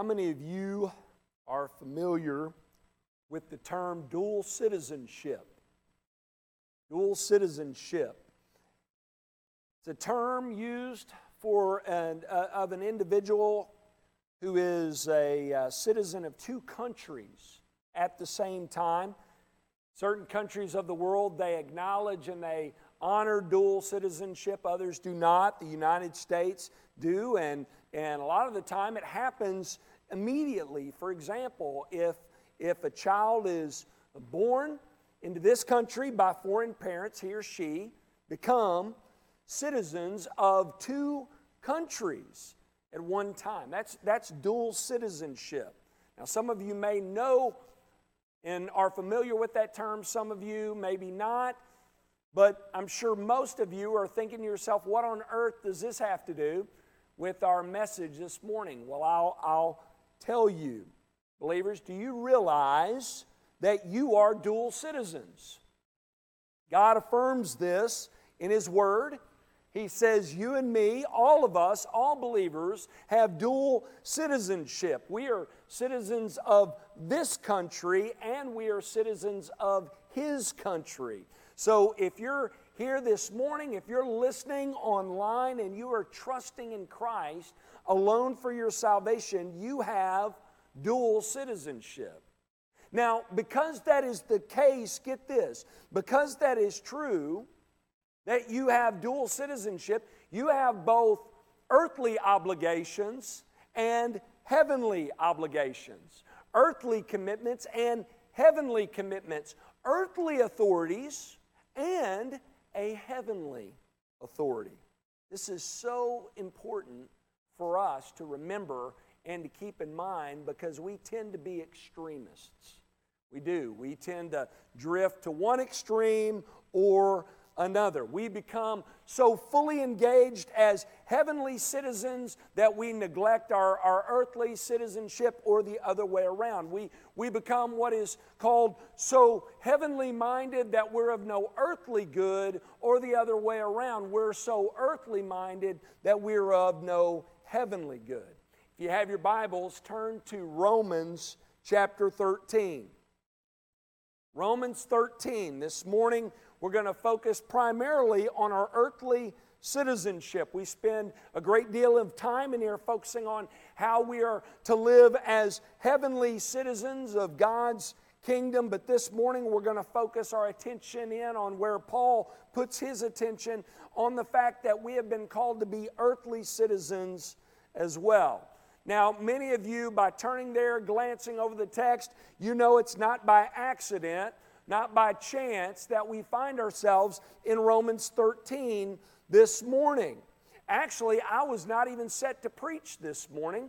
How many of you are familiar with the term dual citizenship? Dual citizenship. It's a term used for an, uh, of an individual who is a uh, citizen of two countries at the same time. Certain countries of the world, they acknowledge and they honor dual citizenship, others do not. The United States do, and, and a lot of the time it happens immediately. For example, if, if a child is born into this country by foreign parents, he or she become citizens of two countries at one time. That's, that's dual citizenship. Now, some of you may know and are familiar with that term, some of you maybe not. But I'm sure most of you are thinking to yourself, what on earth does this have to do with our message this morning? Well, I'll, I'll tell you, believers, do you realize that you are dual citizens? God affirms this in His Word. He says, You and me, all of us, all believers, have dual citizenship. We are citizens of this country and we are citizens of His country. So if you're here this morning, if you're listening online and you are trusting in Christ alone for your salvation, you have dual citizenship. Now, because that is the case, get this, because that is true, that you have dual citizenship, you have both earthly obligations and heavenly obligations, earthly commitments and heavenly commitments, earthly authorities and a heavenly authority. This is so important for us to remember and to keep in mind because we tend to be extremists. We do. We tend to drift to one extreme or another. We become so fully engaged as heavenly citizens that we neglect our, our earthly citizenship or the other way around. We, we become what is called so heavenly minded that we're of no earthly good, or the other way around. We're so earthly minded that we're of no heavenly good. If you have your Bibles, turn to Romans chapter 13. Romans 13. This morning, we're going to focus primarily on our earthly citizenship. We spend a great deal of time in here focusing on how we are to live as heavenly citizens of God's kingdom. But this morning we're going to focus our attention in on where Paul puts his attention on the fact that we have been called to be earthly citizens as well. Now, many of you, by turning there, glancing over the text, you know it's not by accident not by chance, that we find ourselves in Romans 13 this morning. Actually, I was not even set to preach this morning,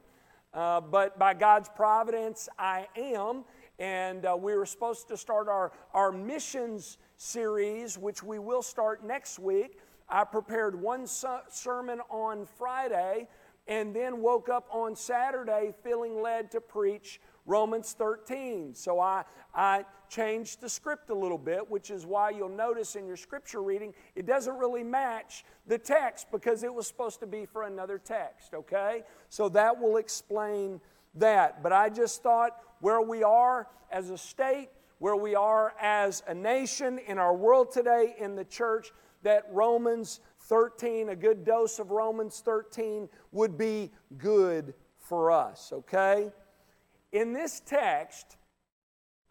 uh, but by God's providence, I am. And uh, we were supposed to start our, our missions series, which we will start next week. I prepared one sermon on Friday and then woke up on Saturday feeling led to preach Romans 13. So I, I changed the script a little bit, which is why you'll notice in your scripture reading it doesn't really match the text because it was supposed to be for another text, okay? So that will explain that. But I just thought where we are as a state, where we are as a nation in our world today in the church, that Romans 13, a good dose of Romans 13, would be good for us, okay? In this text,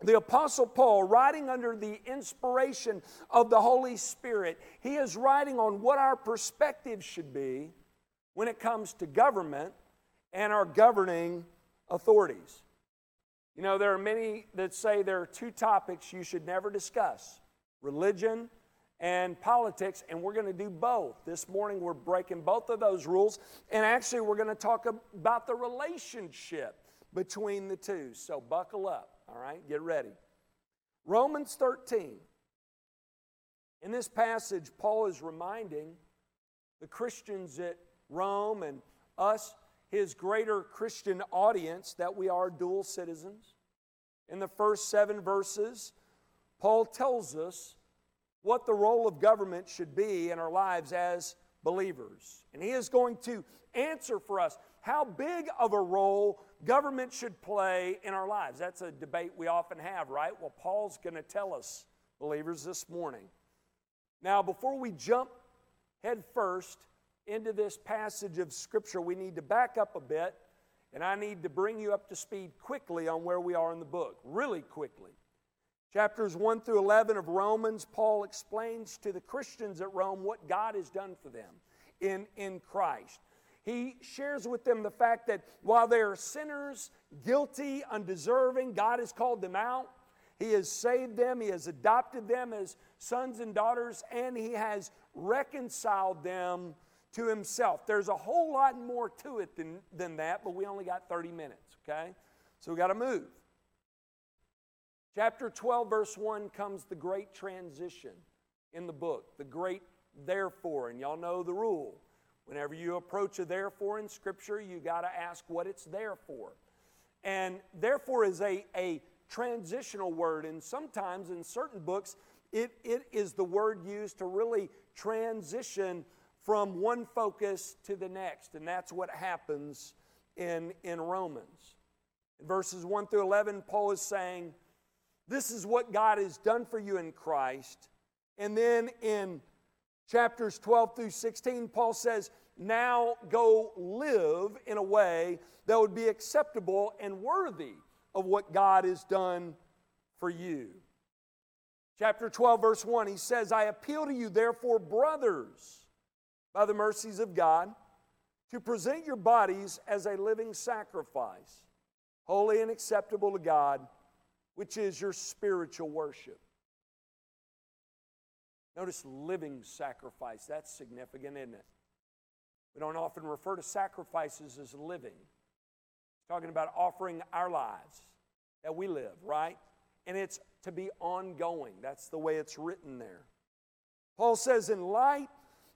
the Apostle Paul, writing under the inspiration of the Holy Spirit, he is writing on what our perspective should be when it comes to government and our governing authorities. You know, there are many that say there are two topics you should never discuss religion and politics, and we're going to do both. This morning, we're breaking both of those rules, and actually, we're going to talk about the relationship between the two. So buckle up, all right? Get ready. Romans 13. In this passage, Paul is reminding the Christians at Rome and us, his greater Christian audience, that we are dual citizens. In the first seven verses, Paul tells us what the role of government should be in our lives as believers. And he is going to answer for us how big of a role government should play in our lives. That's a debate we often have, right? Well, Paul's going to tell us, believers, this morning. Now, before we jump head first into this passage of Scripture, we need to back up a bit, and I need to bring you up to speed quickly on where we are in the book, really quickly. Chapters 1 through 11 of Romans, Paul explains to the Christians at Rome what God has done for them in, in Christ. He shares with them the fact that while they are sinners, guilty, undeserving, God has called them out. He has saved them, He has adopted them as sons and daughters, and He has reconciled them to Himself. There's a whole lot more to it than, than that, but we only got 30 minutes, okay? So we got to move. Chapter 12, verse 1 comes the great transition in the book, the great therefore, and y'all know the rule. Whenever you approach a therefore in Scripture, you got to ask what it's there for. And therefore is a, a transitional word, and sometimes in certain books, it, it is the word used to really transition from one focus to the next, and that's what happens in, in Romans. In verses 1 through 11, Paul is saying, This is what God has done for you in Christ. And then in chapters 12 through 16, Paul says, Now go live in a way that would be acceptable and worthy of what God has done for you. Chapter 12, verse 1, he says, I appeal to you, therefore, brothers, by the mercies of God, to present your bodies as a living sacrifice, holy and acceptable to God, which is your spiritual worship. Notice living sacrifice. That's significant, isn't it? We don't often refer to sacrifices as living. It's talking about offering our lives that we live, right? And it's to be ongoing. That's the way it's written there. Paul says, in light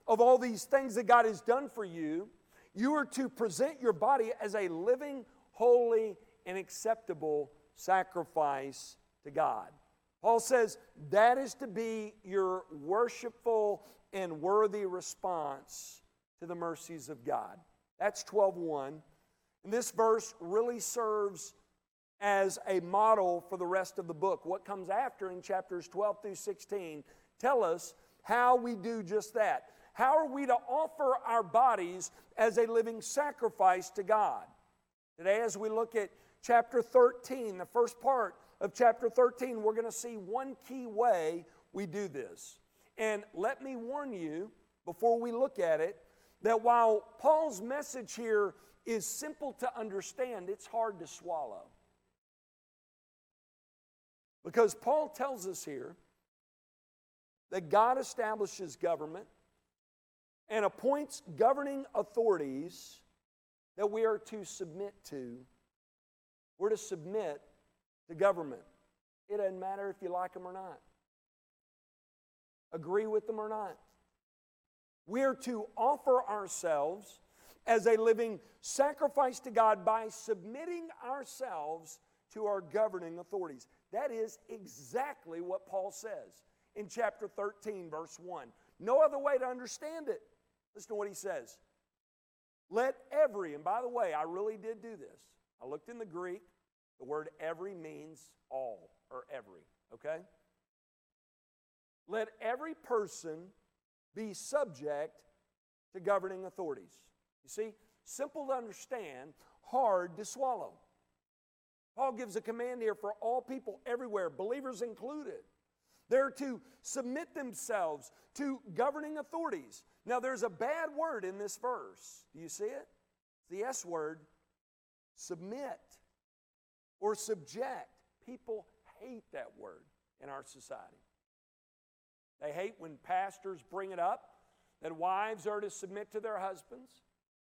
of all these things that God has done for you, you are to present your body as a living, holy, and acceptable sacrifice to God. Paul says that is to be your worshipful and worthy response to the mercies of God. That's 12:1. And this verse really serves as a model for the rest of the book. What comes after in chapters 12 through 16 tell us how we do just that. How are we to offer our bodies as a living sacrifice to God? Today, as we look at chapter 13, the first part of chapter 13, we're going to see one key way we do this. And let me warn you before we look at it that while Paul's message here is simple to understand, it's hard to swallow. Because Paul tells us here that God establishes government and appoints governing authorities that we are to submit to. We're to submit to government. It doesn't matter if you like them or not, agree with them or not. We are to offer ourselves as a living sacrifice to God by submitting ourselves to our governing authorities. That is exactly what Paul says in chapter 13, verse 1. No other way to understand it. Listen to what he says. Let every, and by the way, I really did do this. I looked in the Greek. The word every means all or every, okay? Let every person be subject to governing authorities. You see, simple to understand, hard to swallow. Paul gives a command here for all people everywhere, believers included. They're to submit themselves to governing authorities. Now, there's a bad word in this verse. Do you see it? It's the S word submit or subject. People hate that word in our society. They hate when pastors bring it up that wives are to submit to their husbands,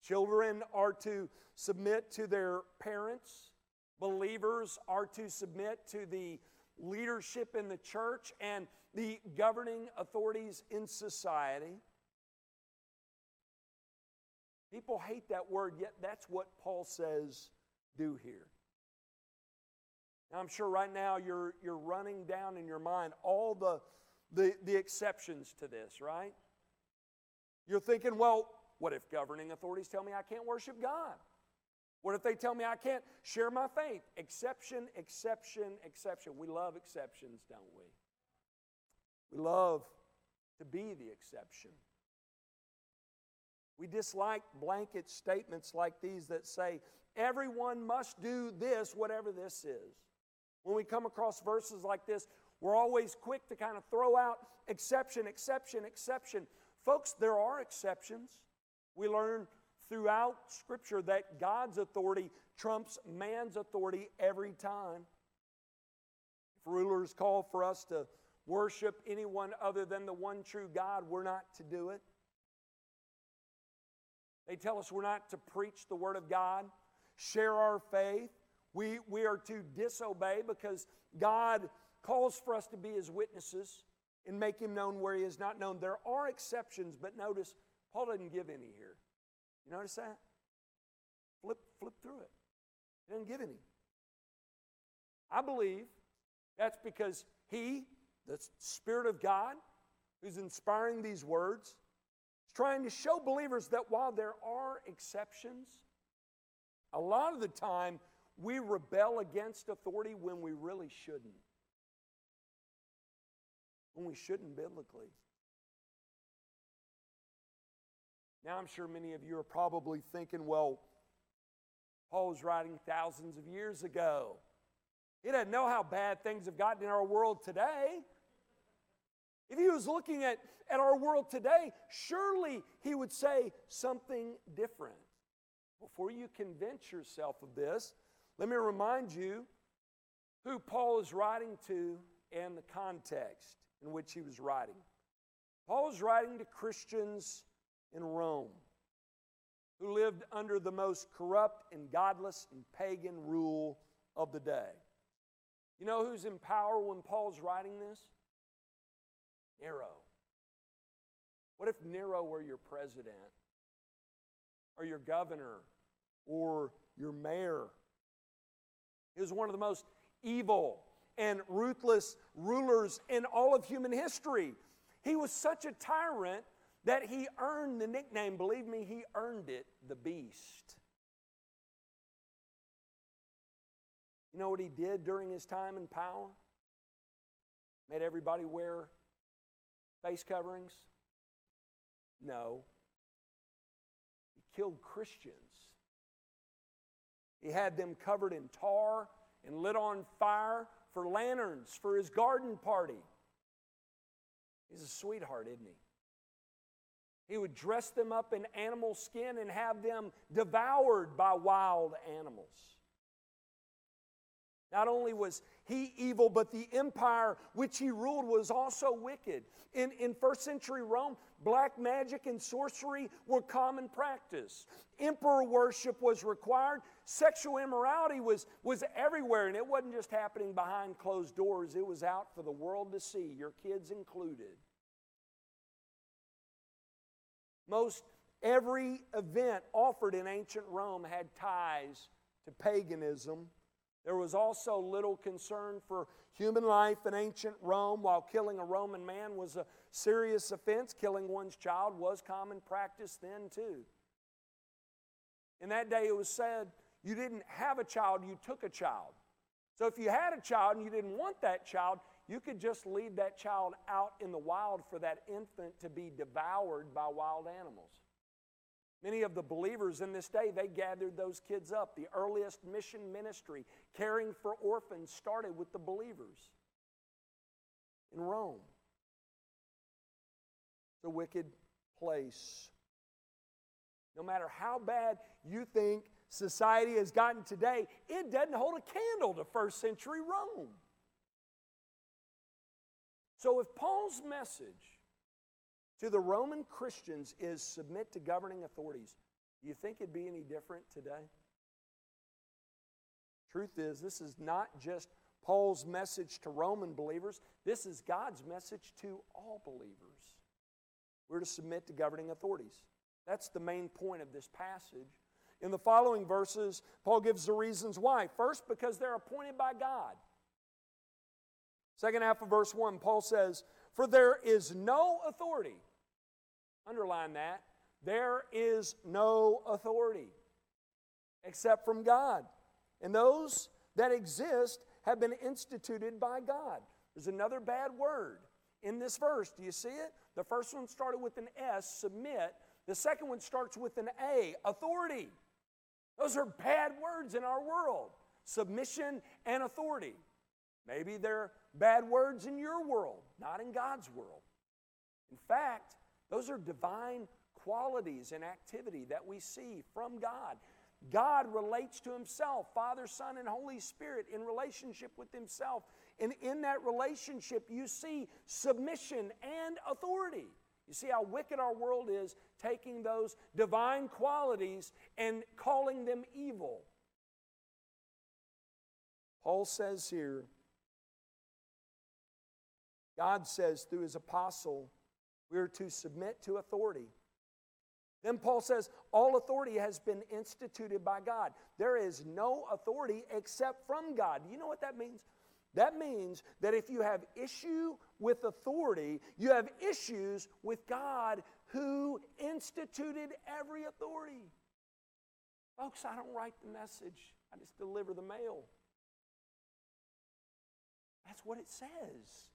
children are to submit to their parents, believers are to submit to the leadership in the church and the governing authorities in society. People hate that word, yet that's what Paul says do here. I'm sure right now you're, you're running down in your mind all the, the, the exceptions to this, right? You're thinking, well, what if governing authorities tell me I can't worship God? What if they tell me I can't share my faith? Exception, exception, exception. We love exceptions, don't we? We love to be the exception. We dislike blanket statements like these that say, everyone must do this, whatever this is. When we come across verses like this, we're always quick to kind of throw out exception, exception, exception. Folks, there are exceptions. We learn throughout Scripture that God's authority trumps man's authority every time. If rulers call for us to worship anyone other than the one true God, we're not to do it. They tell us we're not to preach the Word of God, share our faith. We, we are to disobey because God calls for us to be His witnesses and make Him known where He is not known. There are exceptions, but notice Paul doesn't give any here. You notice that? Flip, flip through it. He doesn't give any. I believe that's because He, the Spirit of God, who's inspiring these words, is trying to show believers that while there are exceptions, a lot of the time we rebel against authority when we really shouldn't when we shouldn't biblically. Now, I'm sure many of you are probably thinking, well, Paul was writing thousands of years ago. He doesn't know how bad things have gotten in our world today. If he was looking at, at our world today, surely he would say something different. Before you convince yourself of this, let me remind you who Paul is writing to and the context in which he was writing. Paul is writing to Christians in Rome who lived under the most corrupt and godless and pagan rule of the day. You know who's in power when Paul's writing this? Nero. What if Nero were your president, or your governor, or your mayor? He was one of the most evil and ruthless rulers in all of human history. He was such a tyrant that he earned the nickname, believe me, he earned it, the beast. You know what he did during his time in power? Made everybody wear face coverings? No. He killed Christians. He had them covered in tar and lit on fire for lanterns for his garden party. He's a sweetheart, isn't he? He would dress them up in animal skin and have them devoured by wild animals. Not only was he evil, but the empire which he ruled was also wicked. In, in first century Rome, black magic and sorcery were common practice. Emperor worship was required. Sexual immorality was, was everywhere, and it wasn't just happening behind closed doors, it was out for the world to see, your kids included. Most every event offered in ancient Rome had ties to paganism there was also little concern for human life in ancient Rome. While killing a Roman man was a serious offense, killing one's child was common practice then too. In that day, it was said you didn't have a child, you took a child. So if you had a child and you didn't want that child, you could just leave that child out in the wild for that infant to be devoured by wild animals. Many of the believers in this day, they gathered those kids up. The earliest mission ministry, caring for orphans, started with the believers in Rome. It's a wicked place. No matter how bad you think society has gotten today, it doesn't hold a candle to first century Rome. So if Paul's message to the Roman Christians is submit to governing authorities. Do you think it'd be any different today? Truth is, this is not just Paul's message to Roman believers, this is God's message to all believers. We're to submit to governing authorities. That's the main point of this passage. In the following verses, Paul gives the reasons why. First, because they're appointed by God. Second half of verse 1, Paul says, For there is no authority Underline that. There is no authority. except from God. And those that exist have been instituted by God. There's another bad word in this verse. Do you see it? The first one started with an S, submit. The second one starts with an A, authority. Those are bad words in our world submission and authority. Maybe they're bad words in your world, not in God's world. In fact, those are divine qualities and activity that we see from God. God relates to Himself, Father, Son, and Holy Spirit, in relationship with Himself. And in that relationship, you see submission and authority. You see how wicked our world is, taking those divine qualities and calling them evil. Paul says here, God says through his apostle, we are to submit to authority. Then Paul says, All authority has been instituted by God. There is no authority except from God. You know what that means? That means that if you have issue with authority, you have issues with God who instituted every authority. Folks, I don't write the message, I just deliver the mail. That's what it says.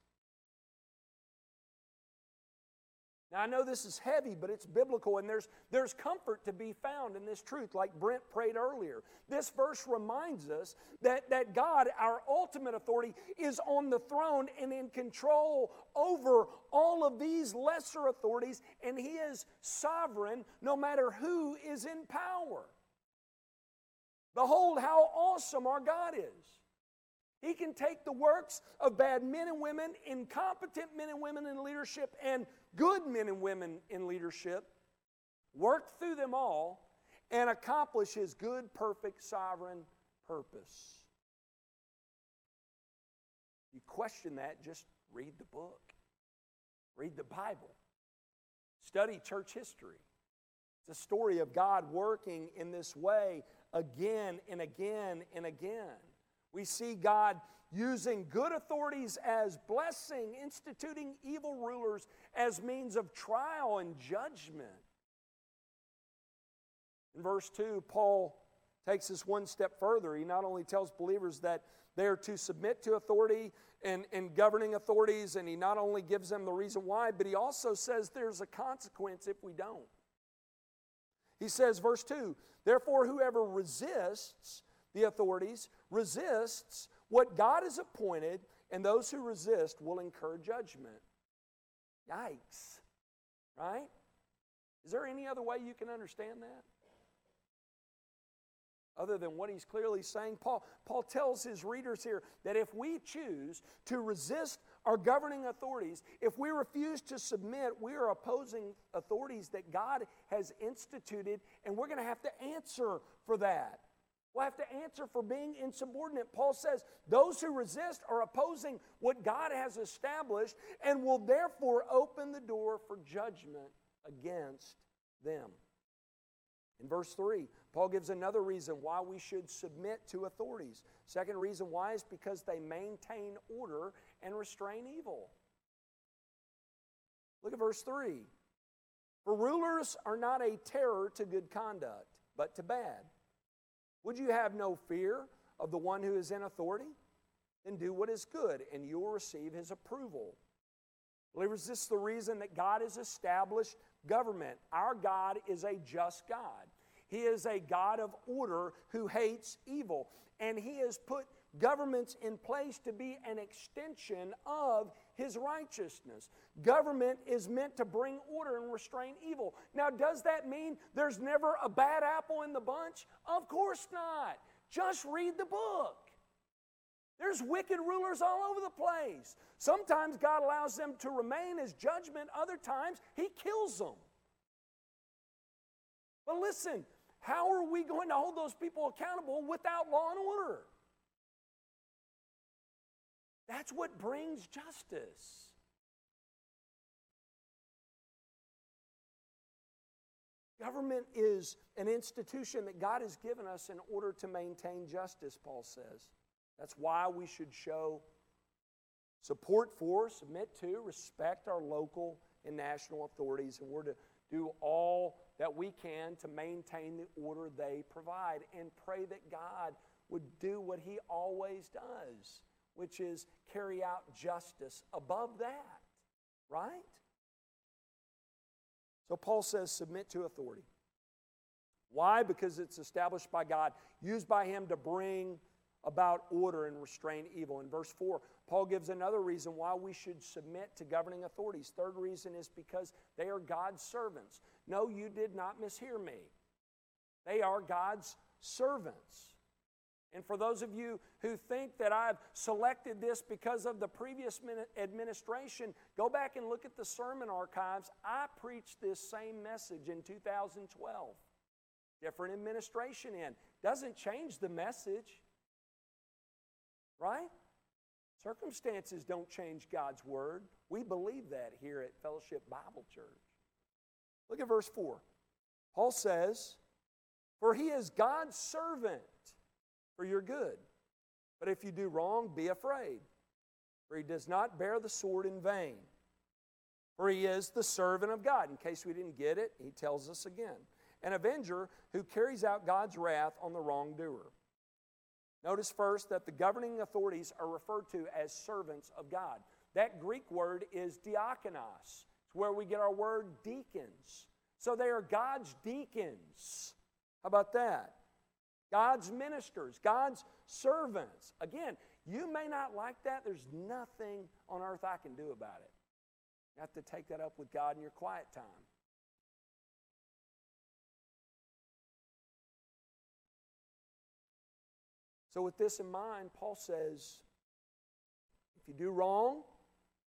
Now, I know this is heavy, but it's biblical, and there's, there's comfort to be found in this truth, like Brent prayed earlier. This verse reminds us that, that God, our ultimate authority, is on the throne and in control over all of these lesser authorities, and He is sovereign no matter who is in power. Behold, how awesome our God is. He can take the works of bad men and women, incompetent men and women in leadership, and good men and women in leadership, work through them all, and accomplish His good, perfect, sovereign purpose. You question that, just read the book, read the Bible, study church history. It's a story of God working in this way again and again and again. We see God using good authorities as blessing, instituting evil rulers as means of trial and judgment. In verse 2, Paul takes this one step further. He not only tells believers that they are to submit to authority and, and governing authorities, and he not only gives them the reason why, but he also says there's a consequence if we don't. He says, verse 2 Therefore, whoever resists the authorities resists what God has appointed, and those who resist will incur judgment. Yikes. Right? Is there any other way you can understand that? Other than what he's clearly saying, Paul, Paul tells his readers here that if we choose to resist our governing authorities, if we refuse to submit, we are opposing authorities that God has instituted, and we're going to have to answer for that will have to answer for being insubordinate. Paul says those who resist are opposing what God has established and will therefore open the door for judgment against them. In verse 3, Paul gives another reason why we should submit to authorities. Second reason why is because they maintain order and restrain evil. Look at verse 3. For rulers are not a terror to good conduct, but to bad. Would you have no fear of the one who is in authority? Then do what is good, and you will receive his approval. Believers, this is the reason that God has established government. Our God is a just God. He is a God of order who hates evil. And He has put governments in place to be an extension of his righteousness. Government is meant to bring order and restrain evil. Now, does that mean there's never a bad apple in the bunch? Of course not. Just read the book. There's wicked rulers all over the place. Sometimes God allows them to remain as judgment, other times, He kills them. But listen, how are we going to hold those people accountable without law and order? That's what brings justice. Government is an institution that God has given us in order to maintain justice, Paul says. That's why we should show support for, submit to, respect our local and national authorities, and we're to do all that we can to maintain the order they provide and pray that God would do what He always does, which is carry out justice above that, right? So Paul says, submit to authority. Why? Because it's established by God, used by Him to bring about order and restrain evil. In verse 4, Paul gives another reason why we should submit to governing authorities. Third reason is because they are God's servants. No, you did not mishear me. They are God's servants. And for those of you who think that I've selected this because of the previous administration, go back and look at the sermon archives. I preached this same message in 2012. Different administration in. Doesn't change the message. Right? Circumstances don't change God's word. We believe that here at Fellowship Bible Church. Look at verse 4. Paul says, For he is God's servant for your good. But if you do wrong, be afraid, for he does not bear the sword in vain. For he is the servant of God. In case we didn't get it, he tells us again. An avenger who carries out God's wrath on the wrongdoer. Notice first that the governing authorities are referred to as servants of God. That Greek word is diakonos. It's where we get our word deacons. So they are God's deacons. How about that? God's ministers, God's servants. Again, you may not like that. There's nothing on earth I can do about it. You have to take that up with God in your quiet time. So, with this in mind, Paul says if you do wrong,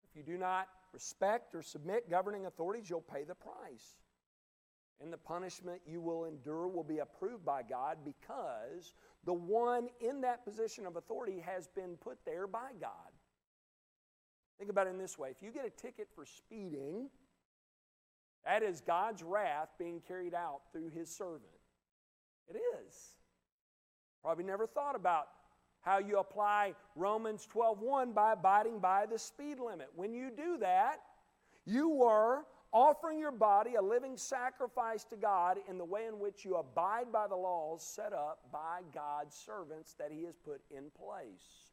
if you do not respect or submit governing authorities, you'll pay the price. The punishment you will endure will be approved by God because the one in that position of authority has been put there by God. Think about it in this way if you get a ticket for speeding, that is God's wrath being carried out through his servant. It is. Probably never thought about how you apply Romans 12:1 by abiding by the speed limit. When you do that, you are offering your body a living sacrifice to God in the way in which you abide by the laws set up by God's servants that He has put in place.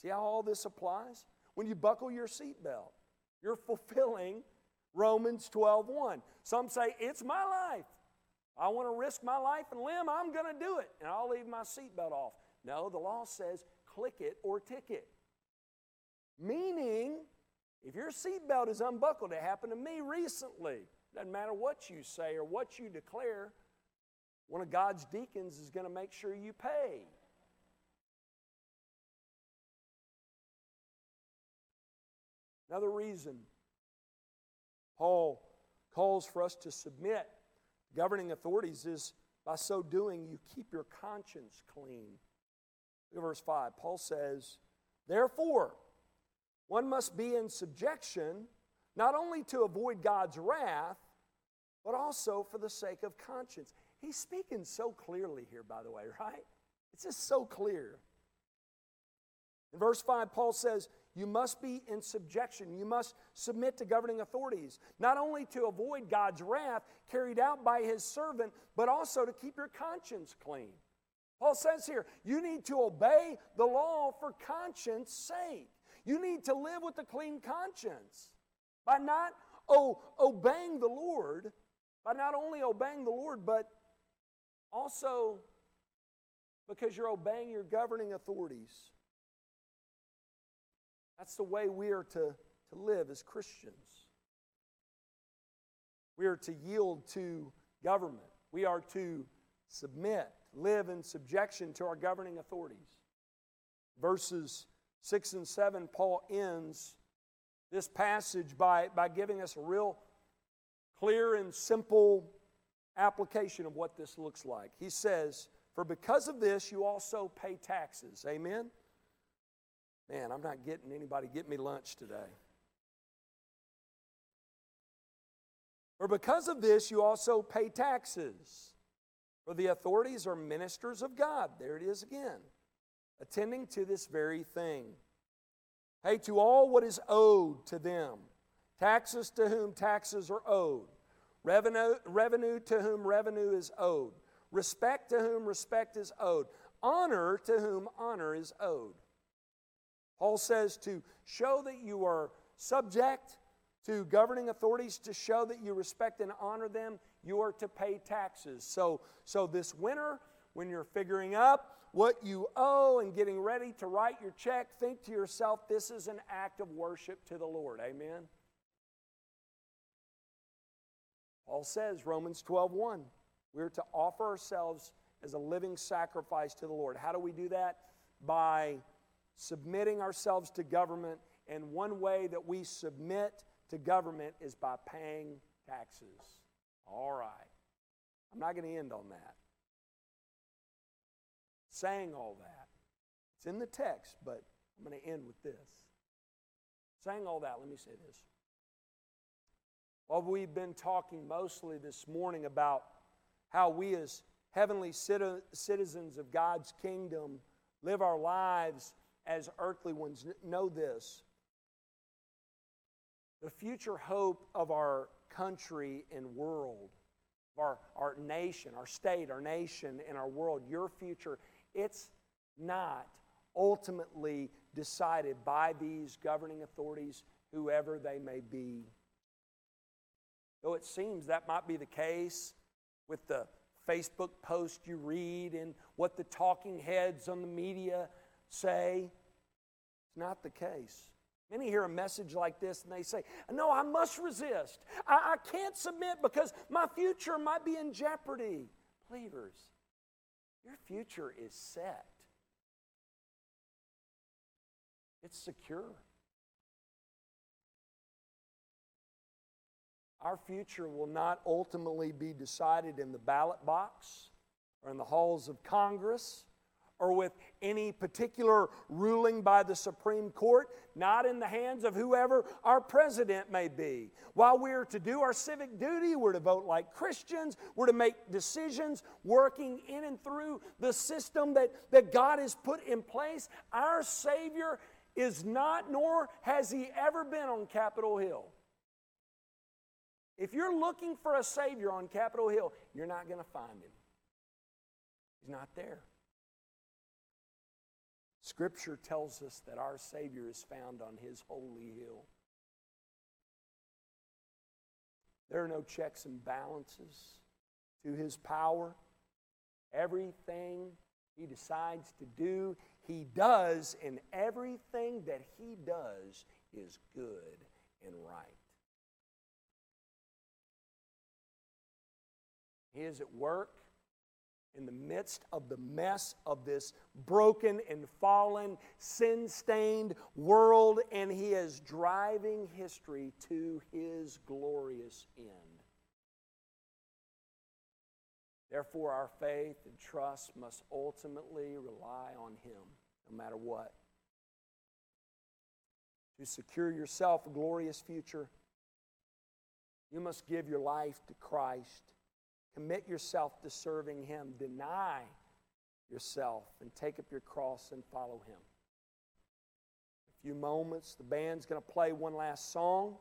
See how all this applies? When you buckle your seatbelt, you're fulfilling Romans 12:1. Some say it's my life. I want to risk my life and limb, I'm going to do it, and I'll leave my seatbelt off. No, the law says click it or ticket. Meaning, if your seatbelt is unbuckled, it happened to me recently. Doesn't matter what you say or what you declare, one of God's deacons is going to make sure you pay. Another reason Paul calls for us to submit governing authorities is by so doing, you keep your conscience clean. Look at verse 5. Paul says, Therefore, one must be in subjection, not only to avoid God's wrath, but also for the sake of conscience. He's speaking so clearly here, by the way, right? It's just so clear. In verse 5, Paul says, you must be in subjection. You must submit to governing authorities, not only to avoid God's wrath carried out by his servant, but also to keep your conscience clean. Paul says here, you need to obey the law for conscience sake. You need to live with a clean conscience by not oh, obeying the Lord, by not only obeying the Lord, but also because you're obeying your governing authorities. That's the way we are to, to live as Christians. We are to yield to government. We are to submit, live in subjection to our governing authorities. Verses 6 and 7, Paul ends this passage by, by giving us a real clear and simple application of what this looks like. He says, For because of this, you also pay taxes. Amen? Man, I'm not getting anybody get me lunch today. For because of this, you also pay taxes. For the authorities are ministers of God. There it is again, attending to this very thing. Pay to all what is owed to them, taxes to whom taxes are owed, revenue, revenue to whom revenue is owed, respect to whom respect is owed, honor to whom honor is owed. Paul says to show that you are subject to governing authorities, to show that you respect and honor them, you are to pay taxes. So, so this winter, when you're figuring up what you owe and getting ready to write your check, think to yourself, this is an act of worship to the Lord. Amen. Paul says, Romans 12 1, we're to offer ourselves as a living sacrifice to the Lord. How do we do that? By submitting ourselves to government. And one way that we submit to government is by paying taxes. All right. I'm not going to end on that. Saying all that. It's in the text, but I'm going to end with this. Saying all that, let me say this. Well, we've been talking mostly this morning about how we, as heavenly citizens of God's kingdom, live our lives as earthly ones. Know this the future hope of our country and world, our, our nation, our state, our nation, and our world, your future, it's not ultimately decided by these governing authorities, whoever they may be. Though it seems that might be the case with the Facebook post you read and what the talking heads on the media say, it's not the case. Many hear a message like this and they say, No, I must resist. I, I can't submit because my future might be in jeopardy. Believers, your future is set, it's secure. Our future will not ultimately be decided in the ballot box or in the halls of Congress or with any particular ruling by the Supreme Court, not in the hands of whoever our president may be. While we're to do our civic duty, we're to vote like Christians, we're to make decisions working in and through the system that, that God has put in place. Our Savior is not, nor has He ever been on Capitol Hill. If you're looking for a Savior on Capitol Hill, you're not going to find Him. He's not there. Scripture tells us that our Savior is found on His holy hill. There are no checks and balances to His power. Everything He decides to do, He does, and everything that He does is good and right. He is at work in the midst of the mess of this broken and fallen, sin stained world, and He is driving history to His glorious end. Therefore, our faith and trust must ultimately rely on Him, no matter what. To secure yourself a glorious future, you must give your life to Christ Commit yourself to serving Him. Deny yourself and take up your cross and follow Him. A few moments, the band's going to play one last song.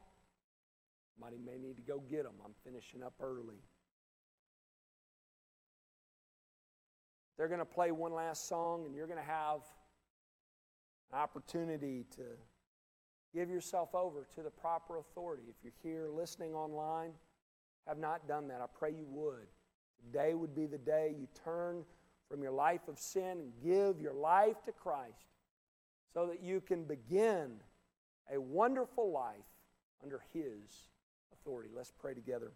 Somebody may need to go get them. I'm finishing up early. They're going to play one last song, and you're going to have an opportunity to give yourself over to the proper authority. If you're here listening online, have not done that, I pray you would. Today would be the day you turn from your life of sin and give your life to Christ so that you can begin a wonderful life under His authority. Let's pray together.